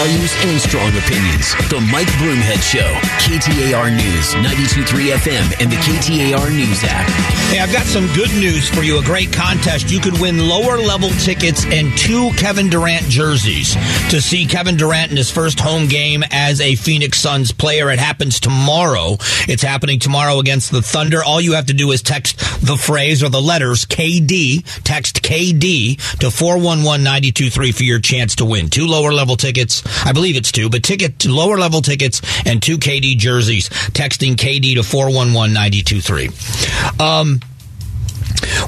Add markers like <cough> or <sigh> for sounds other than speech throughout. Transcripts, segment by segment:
values and strong opinions. The Mike Broomhead Show, KTAR News, 92.3 FM, and the KTAR News app. Hey, I've got some good news for you. A great contest. You could win lower level tickets and two Kevin Durant jerseys to see Kevin Durant in his first home game as a Phoenix Suns player. It happens tomorrow. It's happening tomorrow against the Thunder. All you have to do is text the phrase or the letters KD, text KD to 411 923 for your chance to win. Two lower level tickets. I believe it's two, but ticket lower level tickets and two KD jerseys. Texting KD to 411 923. Um,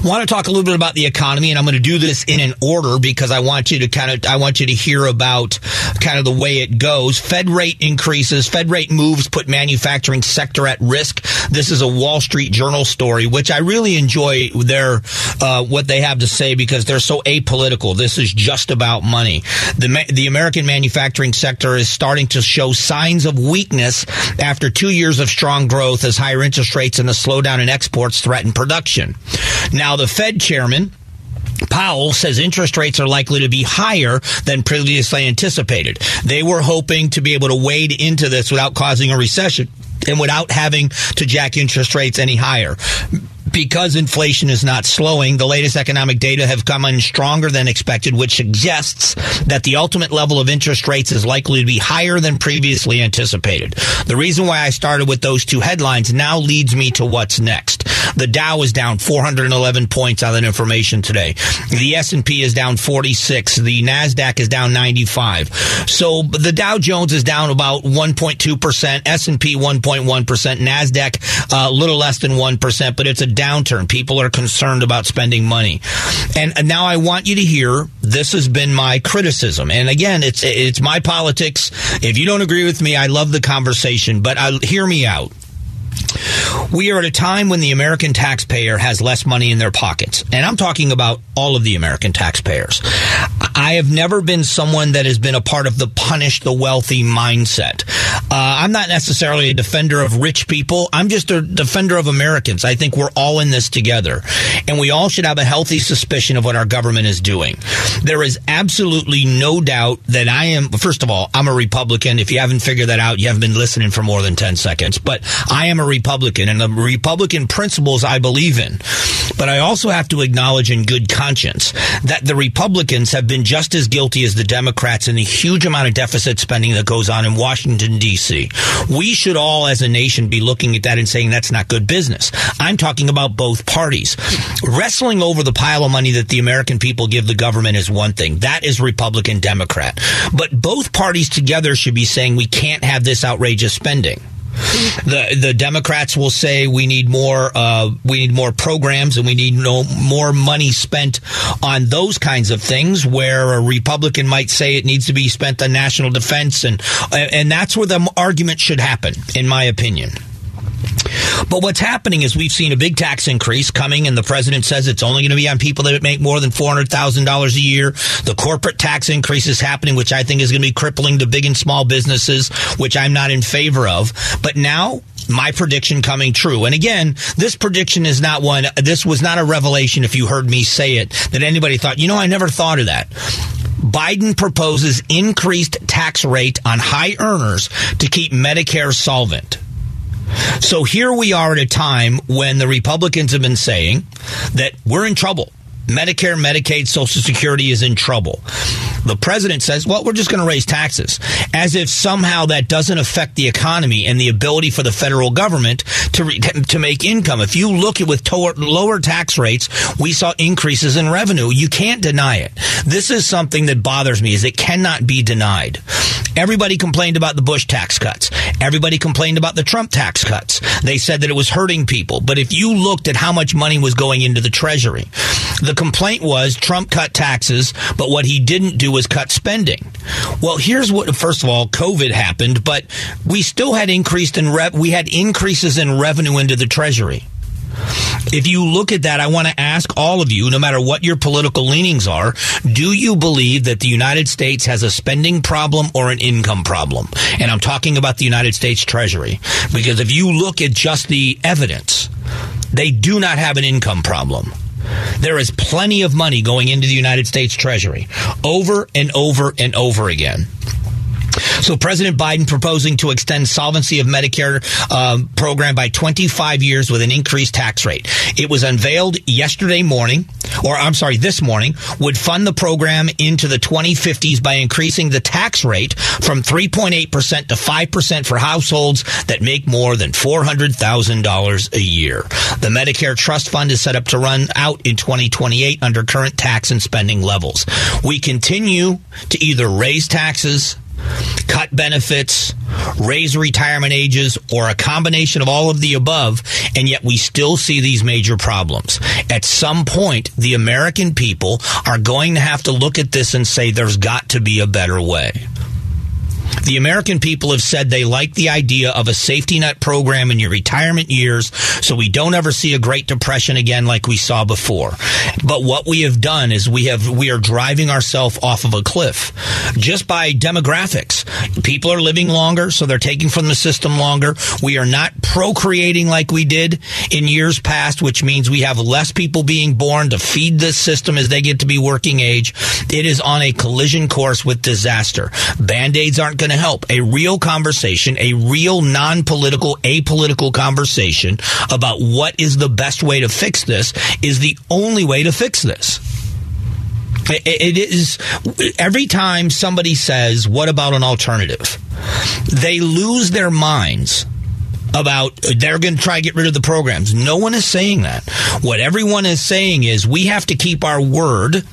want to talk a little bit about the economy and i'm going to do this in an order because i want you to kind of i want you to hear about kind of the way it goes fed rate increases fed rate moves put manufacturing sector at risk this is a wall street journal story which i really enjoy their uh, what they have to say because they're so apolitical. This is just about money. The the american manufacturing sector is starting to show signs of weakness after two years of strong growth as higher interest rates and a slowdown in exports threaten production. Now, the Fed chairman, Powell says interest rates are likely to be higher than previously anticipated. They were hoping to be able to wade into this without causing a recession and without having to jack interest rates any higher because inflation is not slowing, the latest economic data have come in stronger than expected, which suggests that the ultimate level of interest rates is likely to be higher than previously anticipated. The reason why I started with those two headlines now leads me to what's next. The Dow is down 411 points on that information today. The S&P is down 46. The Nasdaq is down 95. So the Dow Jones is down about 1.2%, S&P 1.1%, Nasdaq uh, a little less than 1%, but it's a downturn. People are concerned about spending money. And now I want you to hear this has been my criticism. And again, it's it's my politics. If you don't agree with me, I love the conversation, but I, hear me out. We are at a time when the American taxpayer has less money in their pockets. And I'm talking about all of the American taxpayers. I have never been someone that has been a part of the punish the wealthy mindset. Uh, I'm not necessarily a defender of rich people. I'm just a defender of Americans. I think we're all in this together. And we all should have a healthy suspicion of what our government is doing. There is absolutely no doubt that I am, first of all, I'm a Republican. If you haven't figured that out, you haven't been listening for more than 10 seconds. But I am a Republican and the Republican principles I believe in. But I also have to acknowledge in good conscience that the Republicans have been just as guilty as the Democrats in the huge amount of deficit spending that goes on in Washington, D.C. We should all as a nation be looking at that and saying that's not good business. I'm talking about both parties. Wrestling over the pile of money that the American people give the government is one thing. That is Republican Democrat. But both parties together should be saying we can't have this outrageous spending. The the Democrats will say we need more uh, we need more programs and we need no more money spent on those kinds of things. Where a Republican might say it needs to be spent on national defense and and that's where the argument should happen, in my opinion. But what's happening is we've seen a big tax increase coming, and the president says it's only going to be on people that make more than $400,000 a year. The corporate tax increase is happening, which I think is going to be crippling to big and small businesses, which I'm not in favor of. But now my prediction coming true. And again, this prediction is not one, this was not a revelation if you heard me say it, that anybody thought, you know, I never thought of that. Biden proposes increased tax rate on high earners to keep Medicare solvent. So here we are at a time when the Republicans have been saying that we're in trouble. Medicare, Medicaid, Social Security is in trouble. The president says, well, we're just going to raise taxes, as if somehow that doesn't affect the economy and the ability for the federal government to, re- to make income. If you look at with to- lower tax rates, we saw increases in revenue. You can't deny it. This is something that bothers me is it cannot be denied. Everybody complained about the Bush tax cuts. Everybody complained about the Trump tax cuts. They said that it was hurting people. But if you looked at how much money was going into the treasury, the complaint was Trump cut taxes, but what he didn't do was cut spending. Well, here's what, first of all, COVID happened, but we still had increased in rev, we had increases in revenue into the treasury. If you look at that, I want to ask all of you, no matter what your political leanings are, do you believe that the United States has a spending problem or an income problem? And I'm talking about the United States Treasury. Because if you look at just the evidence, they do not have an income problem. There is plenty of money going into the United States Treasury over and over and over again. So President Biden proposing to extend solvency of Medicare um, program by 25 years with an increased tax rate. It was unveiled yesterday morning, or I'm sorry, this morning, would fund the program into the 2050s by increasing the tax rate from 3.8% to 5% for households that make more than $400,000 a year. The Medicare Trust Fund is set up to run out in 2028 under current tax and spending levels. We continue to either raise taxes, cut benefits, raise retirement ages, or a combination of all of the above, and yet we still see these major problems. At some point, the American people are going to have to look at this and say there's got to be a better way. The American people have said they like the idea of a safety net program in your retirement years so we don't ever see a Great Depression again like we saw before. But what we have done is we have we are driving ourselves off of a cliff just by demographics. People are living longer, so they're taking from the system longer. We are not procreating like we did in years past, which means we have less people being born to feed this system as they get to be working age. It is on a collision course with disaster. Band-aids aren't going to help. A real conversation, a real non-political, apolitical conversation about what is the best way to fix this is the only way to fix this. It is every time somebody says, What about an alternative? They lose their minds about they're going to try to get rid of the programs. No one is saying that. What everyone is saying is we have to keep our word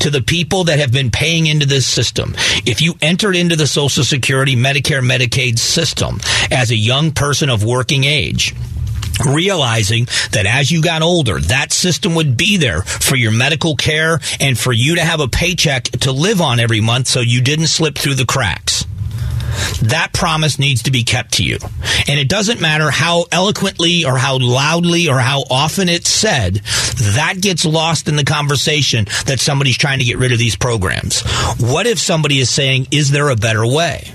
to the people that have been paying into this system. If you entered into the Social Security, Medicare, Medicaid system as a young person of working age, realizing that as you got older, that system would be there for your medical care and for you to have a paycheck to live on every month so you didn't slip through the cracks. That promise needs to be kept to you. And it doesn't matter how eloquently or how loudly or how often it's said, that gets lost in the conversation that somebody's trying to get rid of these programs. What if somebody is saying, is there a better way?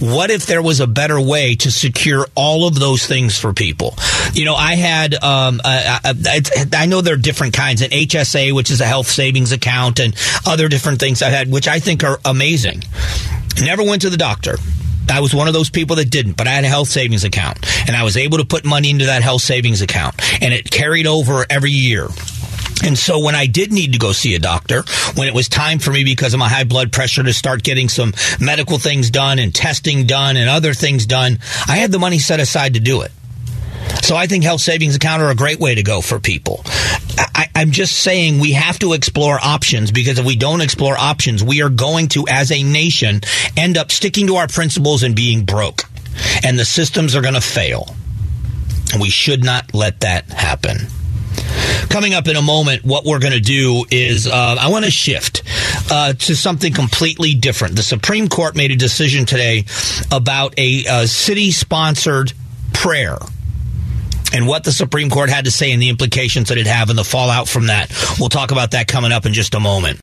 What if there was a better way to secure all of those things for people? You know, I had, um, I, I, I know there are different kinds, an HSA, which is a health savings account, and other different things I had, which I think are amazing. Never went to the doctor. I was one of those people that didn't, but I had a health savings account and I was able to put money into that health savings account and it carried over every year. And so when I did need to go see a doctor, when it was time for me because of my high blood pressure to start getting some medical things done and testing done and other things done, I had the money set aside to do it. So I think health savings account are a great way to go for people. I, am just saying we have to explore options because if we don't explore options, we are going to, as a nation, end up sticking to our principles and being broke. And the systems are going to fail. And we should not let that happen. Coming up in a moment, what we're going to do is uh, I want to shift uh, to something completely different. The Supreme Court made a decision today about a, a city sponsored prayer and what the Supreme Court had to say and the implications that it have and the fallout from that. We'll talk about that coming up in just a moment.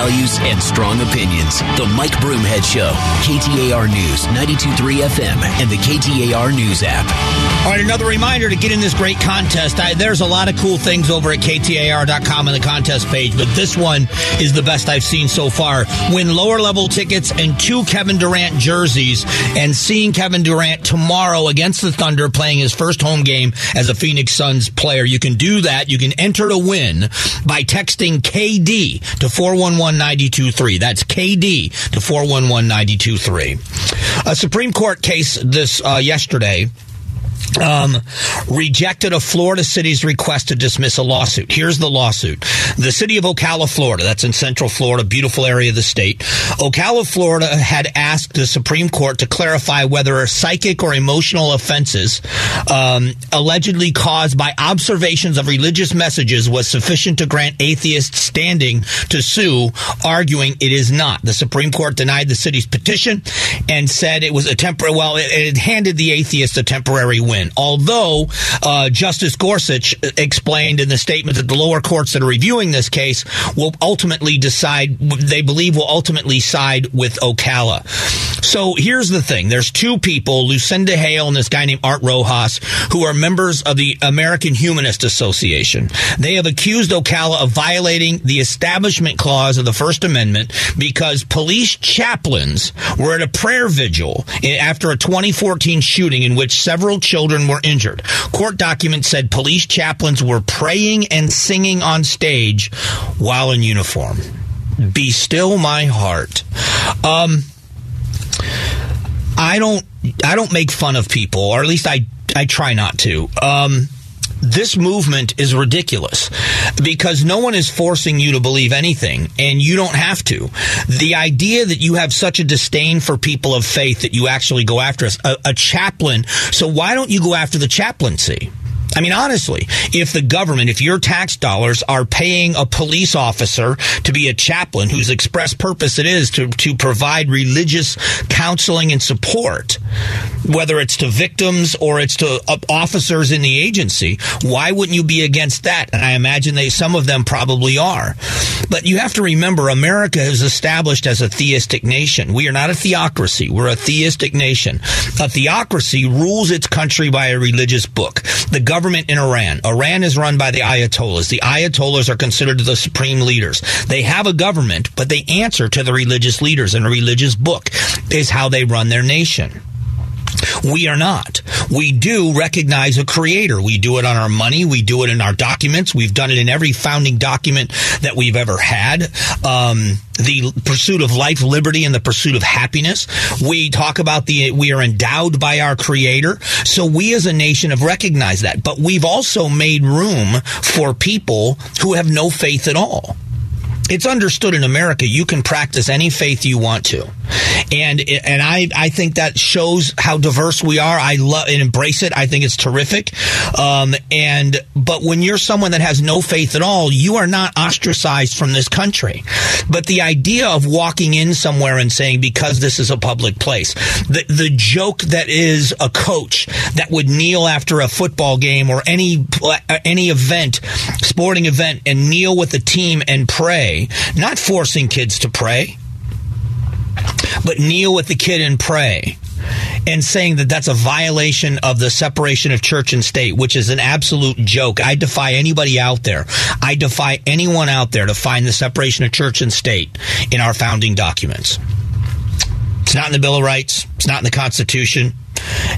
Values and strong opinions. The Mike Broomhead Show. KTAR News, 92.3 FM, and the KTAR News app. All right, another reminder to get in this great contest. I, there's a lot of cool things over at KTAR.com on the contest page, but this one is the best I've seen so far. Win lower level tickets and two Kevin Durant jerseys, and seeing Kevin Durant tomorrow against the Thunder playing his first home game as a Phoenix Suns player. You can do that. You can enter to win by texting KD to 411 That's KD to 411 A Supreme Court case this uh, yesterday um, rejected a Florida city's request to dismiss a lawsuit. Here's the lawsuit. The city of Ocala, Florida, that's in central Florida, beautiful area of the state. Ocala, Florida had asked the Supreme Court to clarify whether psychic or emotional offenses um, allegedly caused by observations of religious messages was sufficient to grant atheists standing to sue, arguing it is not. The Supreme Court denied the city's petition and said it was a temporary, well, it, it handed the atheists a temporary win. Although uh, Justice Gorsuch explained in the statement that the lower courts that are reviewing this case will ultimately decide, they believe will ultimately side with Ocala. So here's the thing. There's two people, Lucinda Hale and this guy named Art Rojas, who are members of the American Humanist Association. They have accused Ocala of violating the Establishment Clause of the First Amendment because police chaplains were at a prayer vigil after a 2014 shooting in which several children were injured. Court documents said police chaplains were praying and singing on stage while in uniform. Be still my heart. Um, I don't I don't make fun of people, or at least I I try not to. Um, this movement is ridiculous because no one is forcing you to believe anything and you don't have to. The idea that you have such a disdain for people of faith that you actually go after us, a, a chaplain. So why don't you go after the chaplaincy? I mean, honestly, if the government, if your tax dollars are paying a police officer to be a chaplain whose express purpose it is to, to provide religious counseling and support, whether it's to victims or it's to uh, officers in the agency, why wouldn't you be against that? And I imagine they, some of them probably are. But you have to remember, America is established as a theistic nation. We are not a theocracy. We're a theistic nation. A theocracy rules its country by a religious book. The government government in Iran. Iran is run by the Ayatollahs. The Ayatollahs are considered the supreme leaders. They have a government, but they answer to the religious leaders, and a religious book is how they run their nation. We are not. We do recognize a creator. We do it on our money. We do it in our documents. We've done it in every founding document that we've ever had. Um, the pursuit of life, liberty, and the pursuit of happiness. We talk about the, we are endowed by our creator. So we as a nation have recognized that. But we've also made room for people who have no faith at all it's understood in America you can practice any faith you want to, and and I I think that shows how diverse we are. I love and embrace it. I think it's terrific. Um, and but when you're someone that has no faith at all, you are not ostracized from this country. But the idea of walking in somewhere and saying because this is a public place, the the joke that is a coach that would kneel after a football game or any any event, sporting event, and kneel with the team and pray not forcing kids to pray, but kneel with the kid and pray and saying that that's a violation of the separation of church and state, which is an absolute joke. I defy anybody out there. I defy anyone out there to find the separation of church and state in our founding documents. It's not in the Bill of Rights. It's not in the Constitution.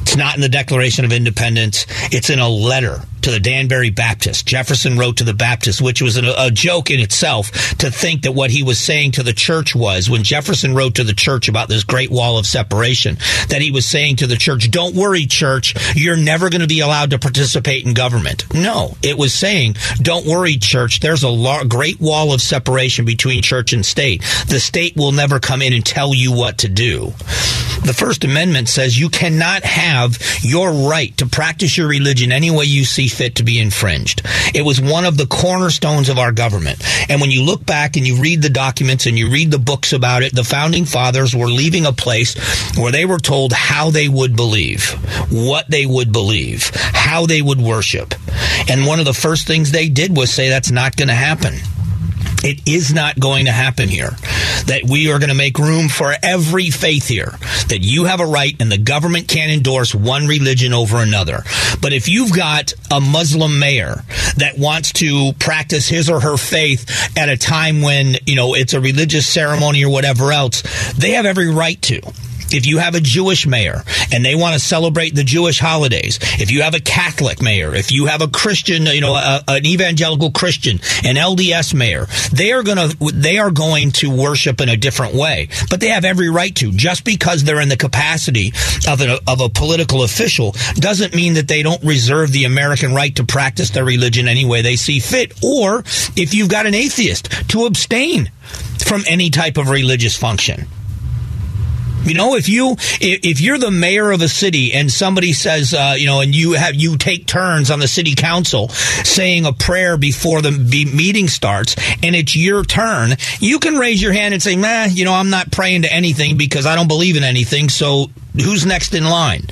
It's not in the Declaration of Independence. It's in a letter to the Danbury Baptist. Jefferson wrote to the Baptist, which was a, a, joke in itself to think that what he was saying to the church was when Jefferson wrote to the church about this great wall of separation, that he was saying to the church, don't worry, church, you're never going to be allowed to participate in government. No, it was saying, don't worry, church, there's a great wall of separation between church and state. The state will never come in and tell you what to do. The First Amendment says you cannot have your right to practice your religion any way you see fit to be infringed. It was one of the cornerstones of our government. And when you look back and you read the documents and you read the books about it, the founding fathers were leaving a place where they were told how they would believe, what they would believe, how they would worship. And one of the first things they did was say that's not going to happen. It is not going to happen here. That we are going to make room for every faith here. That you have a right and the government can't endorse one religion over another. But if you've got a Muslim mayor that wants to practice his or her faith at a time when, you know, it's a religious ceremony or whatever else, they have every right to if you have a Jewish mayor and they want to celebrate the Jewish holidays, if you have a Catholic mayor, if you have a Christian, you know, a, an evangelical Christian, an LDS mayor, they are going to they are going to worship in a different way. But they have every right to. Just because they're in the capacity of a, of a political official doesn't mean that they don't reserve the American right to practice their religion any way they see fit. Or if you've got an atheist, to abstain from any type of religious function. You know, if you if you're the mayor of a city and somebody says, uh, you know, and you have you take turns on the city council saying a prayer before the meeting starts, and it's your turn, you can raise your hand and say, "Nah, you know, I'm not praying to anything because I don't believe in anything." So, who's next in line?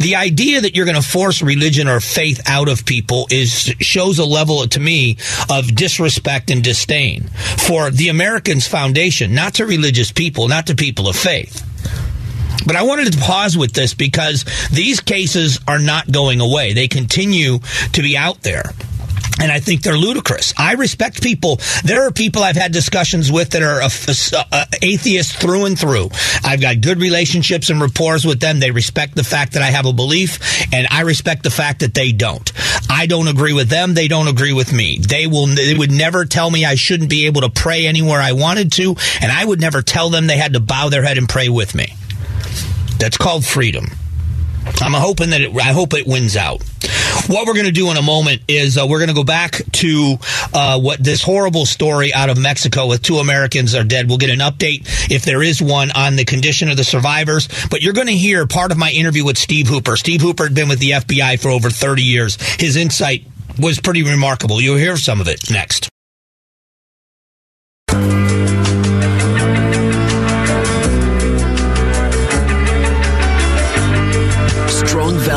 The idea that you're going to force religion or faith out of people is shows a level to me of disrespect and disdain for the Americans Foundation, not to religious people, not to people of faith. But I wanted to pause with this because these cases are not going away. They continue to be out there. And I think they're ludicrous. I respect people. There are people I've had discussions with that are uh, uh, atheists through and through. I've got good relationships and rapport with them. They respect the fact that I have a belief, and I respect the fact that they don't. I don't agree with them. They don't agree with me. They will. They would never tell me I shouldn't be able to pray anywhere I wanted to, and I would never tell them they had to bow their head and pray with me. That's called freedom. I'm hoping that it, I hope it wins out. What we're going to do in a moment is uh, we're going to go back to uh, what this horrible story out of Mexico with two Americans are dead. We'll get an update if there is one on the condition of the survivors. But you're going to hear part of my interview with Steve Hooper. Steve Hooper had been with the FBI for over 30 years. His insight was pretty remarkable. You'll hear some of it next.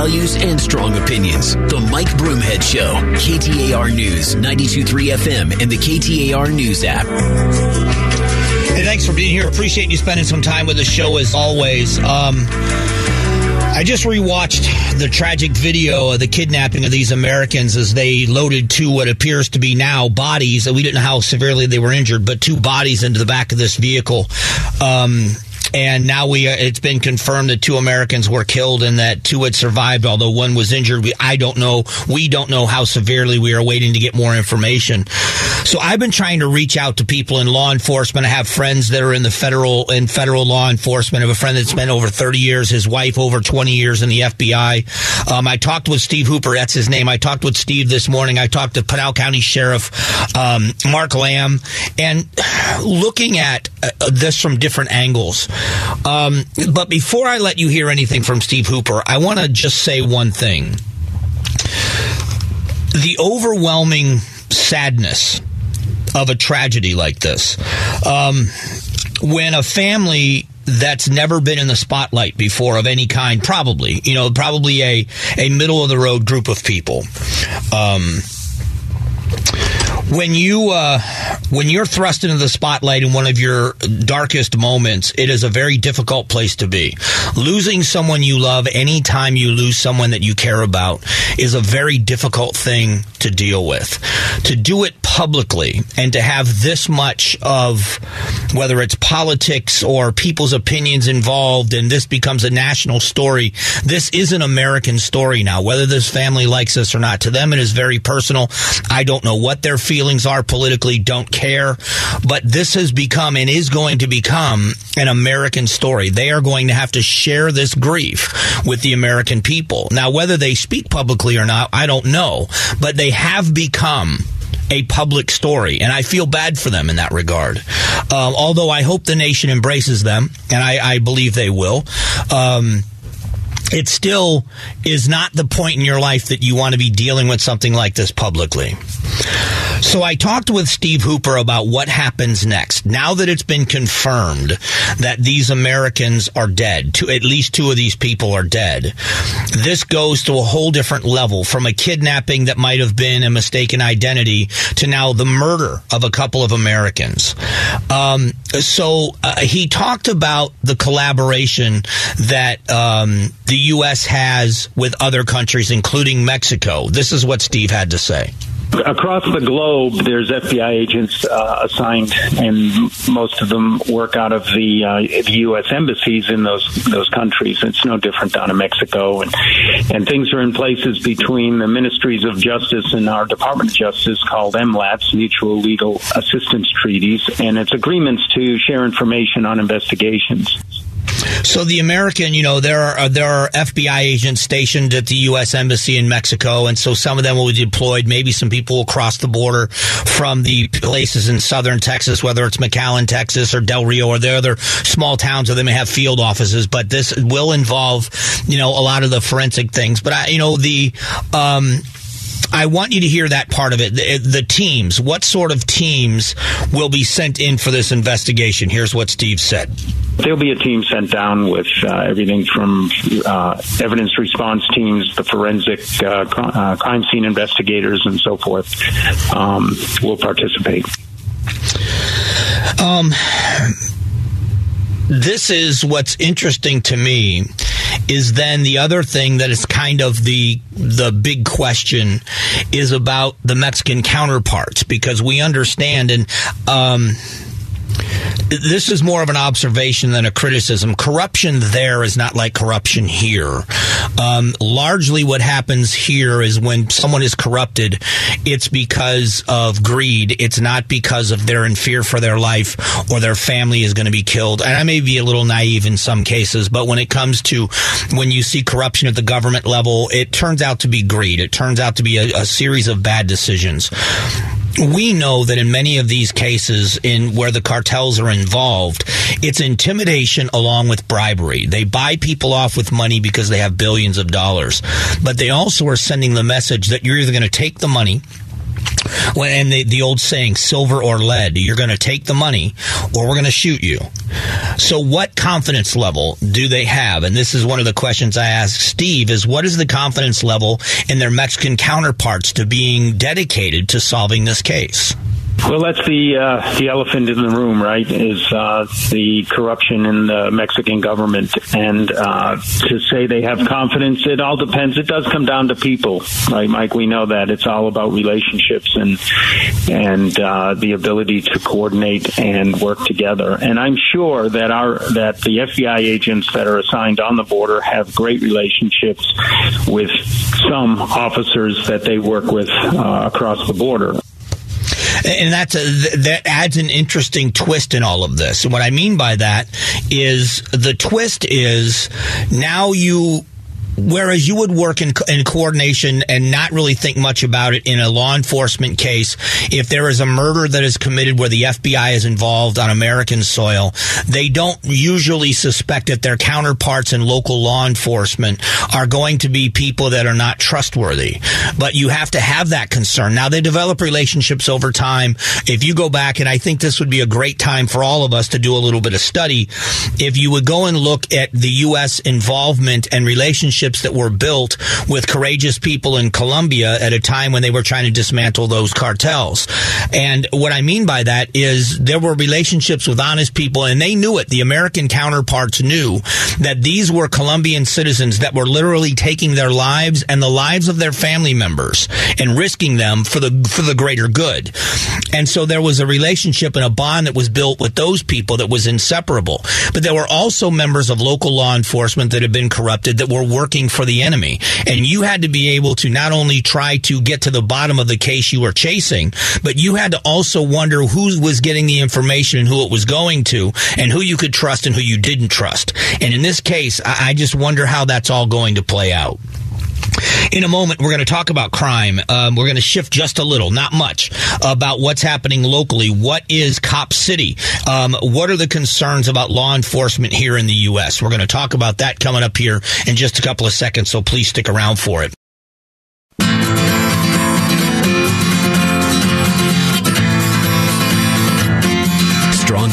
Values and strong opinions. The Mike Broomhead Show, KTAR News, 92.3 FM, and the KTAR News app. Hey, thanks for being here. Appreciate you spending some time with the show as always. Um, I just rewatched the tragic video of the kidnapping of these Americans as they loaded two what appears to be now bodies. We didn't know how severely they were injured, but two bodies into the back of this vehicle. Um, and now we uh, it's been confirmed that two Americans were killed and that two had survived, although one was injured. We, I don't know. We don't know how severely. We are waiting to get more information. So I've been trying to reach out to people in law enforcement. I have friends that are in the federal in federal law enforcement. I have a friend that's spent over 30 years, his wife over 20 years in the FBI. Um, I talked with Steve Hooper. That's his name. I talked with Steve this morning. I talked to Pinal County Sheriff um, Mark Lamb, and <sighs> looking at uh, this from different angles. Um, but before I let you hear anything from Steve Hooper, I want to just say one thing. The overwhelming sadness of a tragedy like this, um, when a family that's never been in the spotlight before of any kind, probably, you know, probably a, a middle of the road group of people. Um, when you uh, when you're thrust into the spotlight in one of your darkest moments, it is a very difficult place to be. Losing someone you love anytime you lose someone that you care about is a very difficult thing to deal with. To do it publicly and to have this much of whether it's politics or people's opinions involved and this becomes a national story. This is an American story now, whether this family likes us or not. To them, it is very personal. I don't know what their feelings are politically, don't care. But this has become and is going to become an American story. They are going to have to share this grief with the American people. Now, whether they speak publicly or not, I don't know. But they have become a public story, and I feel bad for them in that regard. Uh, although I hope the nation embraces them, and I, I believe they will. Um, it still is not the point in your life that you want to be dealing with something like this publicly. So I talked with Steve Hooper about what happens next. Now that it's been confirmed that these Americans are dead, to at least two of these people are dead, this goes to a whole different level from a kidnapping that might have been a mistaken identity to now the murder of a couple of Americans. Um, so uh, he talked about the collaboration that um, the U.S. has with other countries, including Mexico. This is what Steve had to say. Across the globe, there's FBI agents uh, assigned, and most of them work out of the, uh, the U.S. embassies in those those countries. It's no different down in Mexico, and and things are in places between the ministries of justice and our Department of Justice called MLATs, Mutual Legal Assistance Treaties, and it's agreements to share information on investigations. So the American, you know, there are uh, there are FBI agents stationed at the U.S. embassy in Mexico, and so some of them will be deployed. Maybe some people will cross the border from the places in southern Texas, whether it's McAllen, Texas, or Del Rio, or the other small towns where they may have field offices. But this will involve, you know, a lot of the forensic things. But I, you know, the um, I want you to hear that part of it. The, the, teams, what sort of teams will be sent in for this investigation? Here's what Steve said. There'll be a team sent down with uh, everything from uh, evidence response teams, the forensic uh, uh, crime scene investigators, and so forth. Um, will participate. Um, this is what's interesting to me is then the other thing that is kind of the the big question is about the Mexican counterparts because we understand and um, this is more of an observation than a criticism. Corruption there is not like corruption here. Um, largely, what happens here is when someone is corrupted, it's because of greed. It's not because of they're in fear for their life or their family is going to be killed. And I may be a little naive in some cases, but when it comes to when you see corruption at the government level, it turns out to be greed. It turns out to be a, a series of bad decisions we know that in many of these cases in where the cartels are involved, it's intimidation along with bribery. They buy people off with money because they have billions of dollars, but they also are sending the message that you're either going to take the money and the, the old saying, silver or lead, you're going to take the money or we're going to shoot you. So what confidence level do they have? And this is one of the questions I asked Steve is what is the confidence level in their Mexican counterparts to being dedicated to solving this case? Well, that's the uh, the elephant in the room, right? Is uh, the corruption in the Mexican government, and uh, to say they have confidence, it all depends. It does come down to people, right, Mike? We know that it's all about relationships and and uh, the ability to coordinate and work together. And I'm sure that our that the FBI agents that are assigned on the border have great relationships with some officers that they work with uh, across the border and that's a, that adds an interesting twist in all of this. And what I mean by that is the twist is now you Whereas you would work in, in coordination and not really think much about it in a law enforcement case, if there is a murder that is committed where the FBI is involved on American soil, they don't usually suspect that their counterparts in local law enforcement are going to be people that are not trustworthy. But you have to have that concern. Now they develop relationships over time. If you go back, and I think this would be a great time for all of us to do a little bit of study, if you would go and look at the U.S. involvement and relationship that were built with courageous people in Colombia at a time when they were trying to dismantle those cartels. And what I mean by that is there were relationships with honest people and they knew it. The American counterparts knew that these were Colombian citizens that were literally taking their lives and the lives of their family members and risking them for the for the greater good. And so there was a relationship and a bond that was built with those people that was inseparable. But there were also members of local law enforcement that had been corrupted that were working for the enemy. And you had to be able to not only try to get to the bottom of the case you were chasing, but you had to also wonder who was getting the information and who it was going to and who you could trust and who you didn't trust. And in this case, I just wonder how that's all going to play out. In a moment, we're going to talk about crime. Um, we're going to shift just a little, not much, about what's happening locally. What is Cop City? Um, what are the concerns about law enforcement here in the U.S.? We're going to talk about that coming up here in just a couple of seconds, so please stick around for it.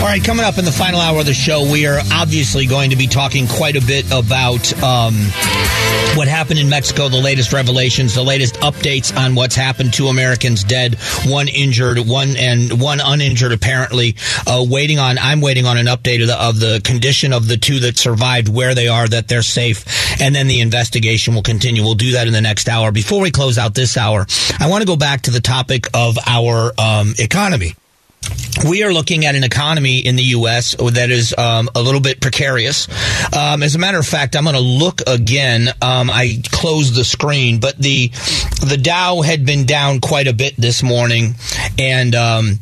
All right, coming up in the final hour of the show, we are obviously going to be talking quite a bit about um, what happened in Mexico, the latest revelations, the latest updates on what's happened. Two Americans dead, one injured, one and one uninjured. Apparently, uh, waiting on. I'm waiting on an update of the, of the condition of the two that survived, where they are, that they're safe, and then the investigation will continue. We'll do that in the next hour. Before we close out this hour, I want to go back to the topic of our um, economy we are looking at an economy in the U.S. that is um, a little bit precarious. Um, as a matter of fact, I'm going to look again. Um, I closed the screen, but the the Dow had been down quite a bit this morning, and um,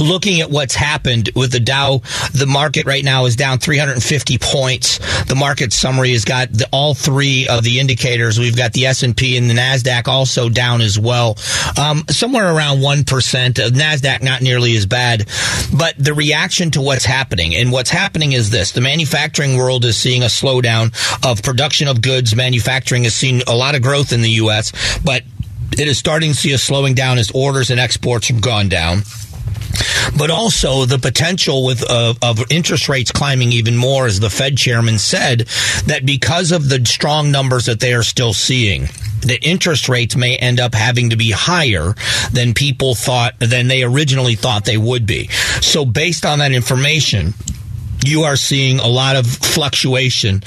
looking at what's happened with the Dow, the market right now is down 350 points. The market summary has got the, all three of the indicators. We've got the S&P and the Nasdaq also down as well, um, somewhere around one percent. Nasdaq not nearly as bad, but the reaction to what's happening and what's happening is this: the manufacturing world is seeing a slowdown of production of goods. Manufacturing has seen a lot of growth in the U.S., but it is starting to see a slowing down as orders and exports have gone down but also the potential with uh, of interest rates climbing even more, as the Fed chairman said, that because of the strong numbers that they are still seeing the interest rates may end up having to be higher than people thought, than they originally thought they would be. So based on that information, you are seeing a lot of fluctuation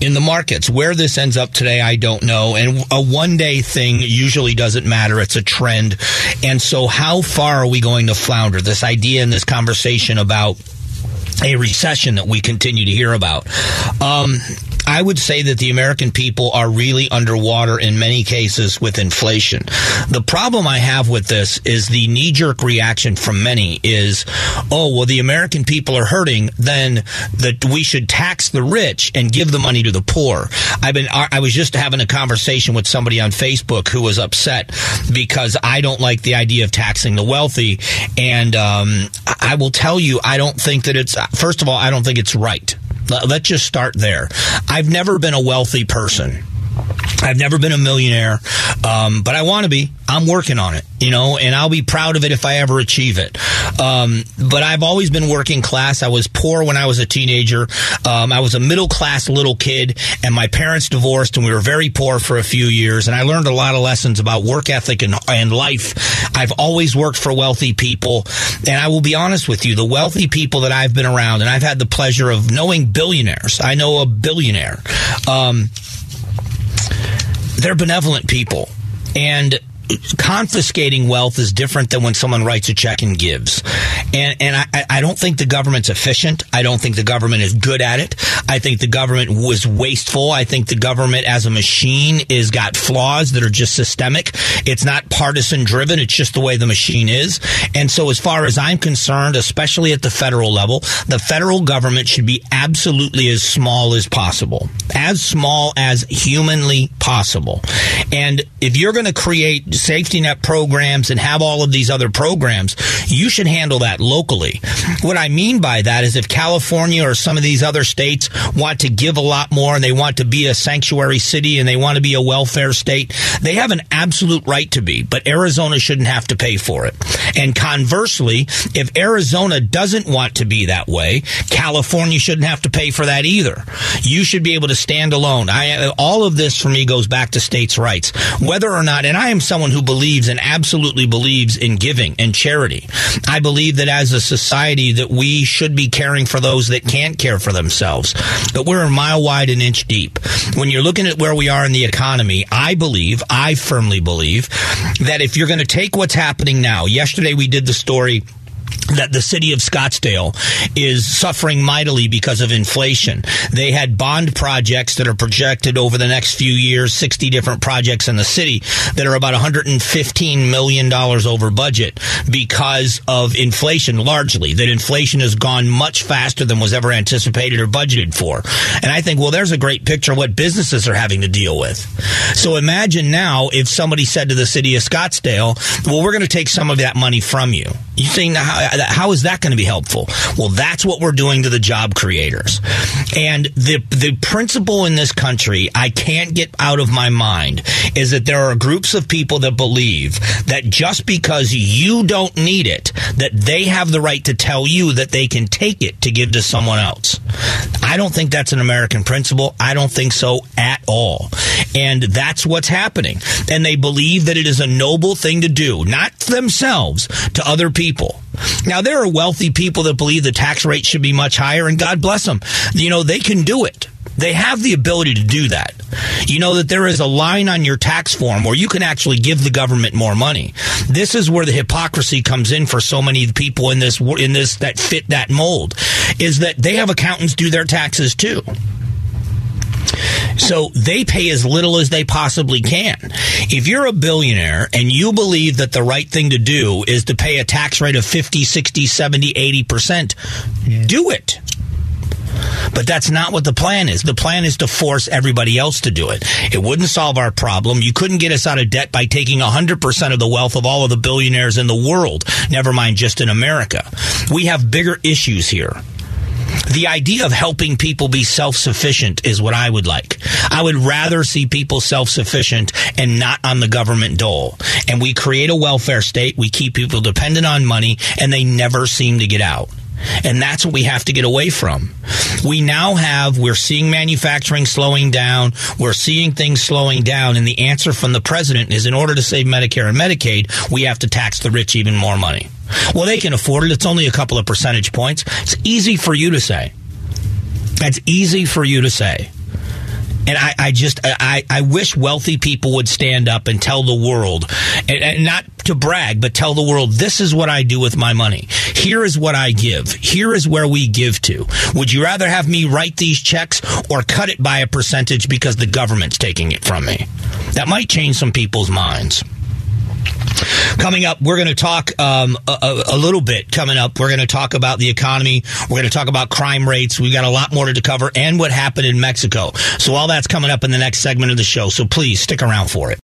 in the markets. Where this ends up today, I don't know. And a one day thing usually doesn't matter. It's a trend. And so how far are we going to flounder? This idea in this conversation about a recession that we continue to hear about. Um, I would say that the American people are really underwater in many cases with inflation. The problem I have with this is the knee jerk reaction from many is, oh, well, the American people are hurting, then that we should tax the rich and give the money to the poor. I've been, I was just having a conversation with somebody on Facebook who was upset because I don't like the idea of taxing the wealthy. And um, I will tell you, I don't think that it's, first of all, I don't think it's right. Let's just start there. I've never been a wealthy person. I've never been a millionaire, um, but I want to be. I'm working on it, you know, and I'll be proud of it if I ever achieve it. Um, but I've always been working class. I was poor when I was a teenager. Um, I was a middle class little kid, and my parents divorced, and we were very poor for a few years. And I learned a lot of lessons about work ethic and, and life. I've always worked for wealthy people, and I will be honest with you: the wealthy people that I've been around, and I've had the pleasure of knowing billionaires. I know a billionaire. They're benevolent people. And confiscating wealth is different than when someone writes a check and gives. And, and I, I don't think the government's efficient. I don't think the government is good at it. I think the government was wasteful. I think the government as a machine is got flaws that are just systemic. It's not partisan driven. It's just the way the machine is. And so as far as I'm concerned, especially at the federal level, the federal government should be absolutely as small as possible. As small as humanly possible. And if you're going to create safety net programs and have all of these other programs, you should handle that locally. What I mean by that is if California or some of these other states want to give a lot more and they want to be a sanctuary city and they want to be a welfare state, they have an absolute right to be, but Arizona shouldn't have to pay for it. And conversely, if Arizona doesn't want to be that way, California shouldn't have to pay for that either. You should be able to stand alone. I, all of this for me goes back to states' rights. Whether or not, and I am someone who believes and absolutely believes in giving and charity. I believe that as a society that we should be caring for those that can't care for themselves. But we're a mile wide and inch deep. When you're looking at where we are in the economy, I believe, I firmly believe that if you're going to take what's happening now, yesterday we did the story that the city of Scottsdale is suffering mightily because of inflation. They had bond projects that are projected over the next few years, 60 different projects in the city that are about $115 million over budget because of inflation largely. That inflation has gone much faster than was ever anticipated or budgeted for. And I think, well, there's a great picture of what businesses are having to deal with. So imagine now if somebody said to the city of Scottsdale, well, we're going to take some of that money from you. You think how, how is that going to be helpful? Well, that's what we're doing to the job creators. And the the principle in this country I can't get out of my mind is that there are groups of people that believe that just because you don't need it, that they have the right to tell you that they can take it to give to someone else. I don't think that's an American principle. I don't think so at all. And that's what's happening. And they believe that it is a noble thing to do, not themselves, to other people. Now, there are wealthy people that believe the tax rate should be much higher, and God bless them. You know, they can do it. They have the ability to do that. You know that there is a line on your tax form where you can actually give the government more money. This is where the hypocrisy comes in for so many people in this in this that fit that mold is that they have accountants do their taxes too. So they pay as little as they possibly can. If you're a billionaire and you believe that the right thing to do is to pay a tax rate of 50, 60, 70, 80%, do it. But that's not what the plan is. The plan is to force everybody else to do it. It wouldn't solve our problem. You couldn't get us out of debt by taking 100% of the wealth of all of the billionaires in the world, never mind just in America. We have bigger issues here The idea of helping people be self sufficient is what I would like. I would rather see people self sufficient and not on the government dole. And we create a welfare state. We keep people dependent on money and they never seem to get out. And that's what we have to get away from. We now have, we're seeing manufacturing slowing down. We're seeing things slowing down. And the answer from the president is in order to save Medicare and Medicaid, we have to tax the rich even more money. Well, they can afford it. It's only a couple of percentage points. It's easy for you to say. That's easy for you to say. And I, I just, I, I wish wealthy people would stand up and tell the world, and, and not to brag, but tell the world, this is what I do with my money. Here is what I give. Here is where we give to. Would you rather have me write these checks or cut it by a percentage because the government's taking it from me? That might change some people's minds. Coming up, we're going to talk um, a, a, little bit. Coming up, we're going to talk about the economy. We're going to talk about crime rates. We've got a lot more to cover and what happened in Mexico. So all that's coming up in the next segment of the show. So please stick around for it.